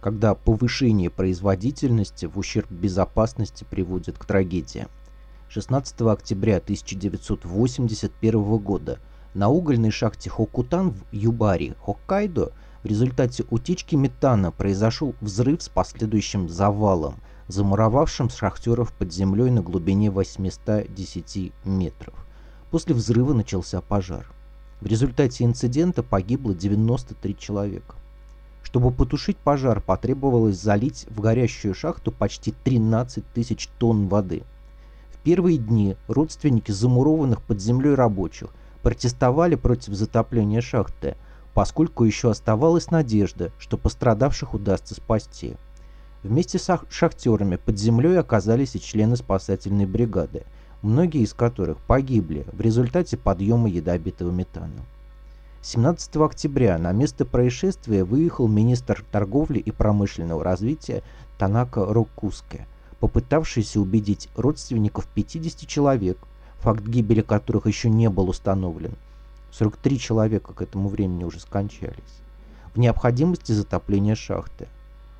когда повышение производительности в ущерб безопасности приводит к трагедиям. 16 октября 1981 года на угольной шахте Хокутан в Юбари, Хоккайдо, в результате утечки метана произошел взрыв с последующим завалом, замуровавшим шахтеров под землей на глубине 810 метров. После взрыва начался пожар. В результате инцидента погибло 93 человека. Чтобы потушить пожар, потребовалось залить в горящую шахту почти 13 тысяч тонн воды. В первые дни родственники замурованных под землей рабочих протестовали против затопления шахты, поскольку еще оставалась надежда, что пострадавших удастся спасти. Вместе с шахтерами под землей оказались и члены спасательной бригады, многие из которых погибли в результате подъема ядовитого метана. 17 октября на место происшествия выехал министр торговли и промышленного развития Танака Рокуске, попытавшийся убедить родственников 50 человек, факт гибели которых еще не был установлен. 43 человека к этому времени уже скончались. В необходимости затопления шахты.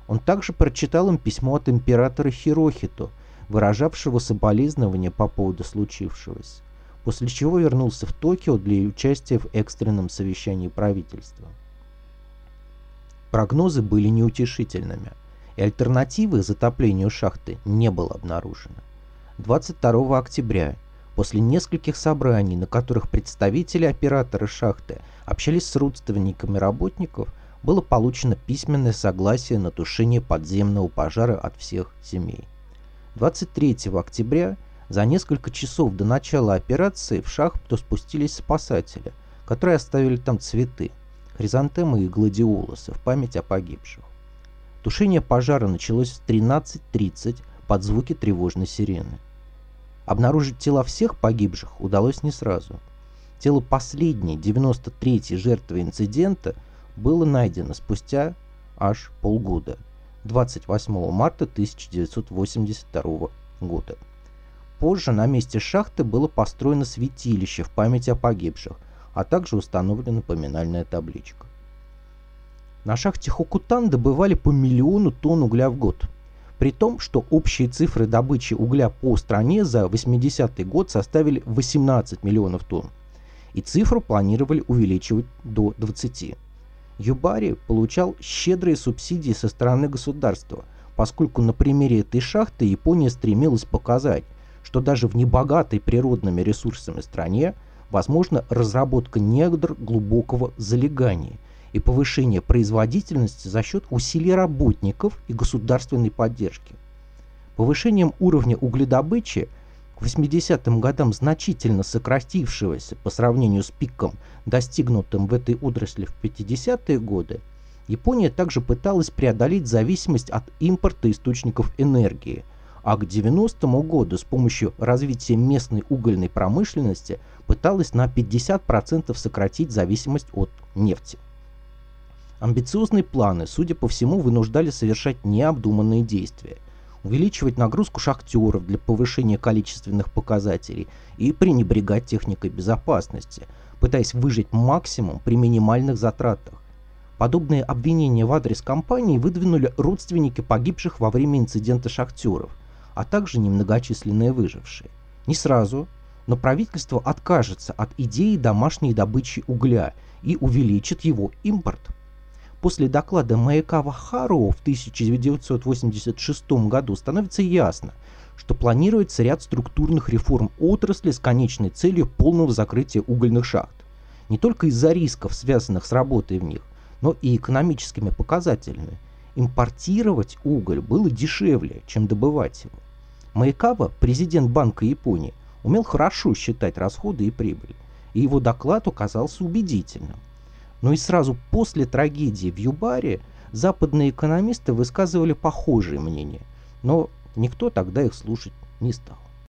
Он также прочитал им письмо от императора Хирохито, выражавшего соболезнования по поводу случившегося после чего вернулся в Токио для участия в экстренном совещании правительства. Прогнозы были неутешительными, и альтернативы затоплению шахты не было обнаружено. 22 октября, после нескольких собраний, на которых представители оператора шахты общались с родственниками работников, было получено письменное согласие на тушение подземного пожара от всех семей. 23 октября за несколько часов до начала операции в шахту спустились спасатели, которые оставили там цветы, хризантемы и гладиолусы в память о погибших. Тушение пожара началось в 13.30 под звуки тревожной сирены. Обнаружить тела всех погибших удалось не сразу. Тело последней, 93-й жертвы инцидента было найдено спустя аж полгода, 28 марта 1982 года. Позже на месте шахты было построено святилище в память о погибших, а также установлена поминальная табличка. На шахте Хокутан добывали по миллиону тонн угля в год. При том, что общие цифры добычи угля по стране за 80-й год составили 18 миллионов тонн. И цифру планировали увеличивать до 20. Юбари получал щедрые субсидии со стороны государства, поскольку на примере этой шахты Япония стремилась показать, что даже в небогатой природными ресурсами стране возможна разработка недр глубокого залегания и повышение производительности за счет усилий работников и государственной поддержки. Повышением уровня угледобычи к 80-м годам значительно сократившегося по сравнению с пиком, достигнутым в этой отрасли в 50-е годы, Япония также пыталась преодолеть зависимость от импорта источников энергии – а к 90 году с помощью развития местной угольной промышленности пыталась на 50% сократить зависимость от нефти. Амбициозные планы, судя по всему, вынуждали совершать необдуманные действия, увеличивать нагрузку шахтеров для повышения количественных показателей и пренебрегать техникой безопасности, пытаясь выжить максимум при минимальных затратах. Подобные обвинения в адрес компании выдвинули родственники погибших во время инцидента шахтеров, а также немногочисленные выжившие. Не сразу, но правительство откажется от идеи домашней добычи угля и увеличит его импорт. После доклада Маякава Харуо в 1986 году становится ясно, что планируется ряд структурных реформ отрасли с конечной целью полного закрытия угольных шахт. Не только из-за рисков, связанных с работой в них, но и экономическими показателями. Импортировать уголь было дешевле, чем добывать его. Маякава, президент Банка Японии, умел хорошо считать расходы и прибыль, и его доклад оказался убедительным. Но и сразу после трагедии в Юбаре западные экономисты высказывали похожие мнения, но никто тогда их слушать не стал.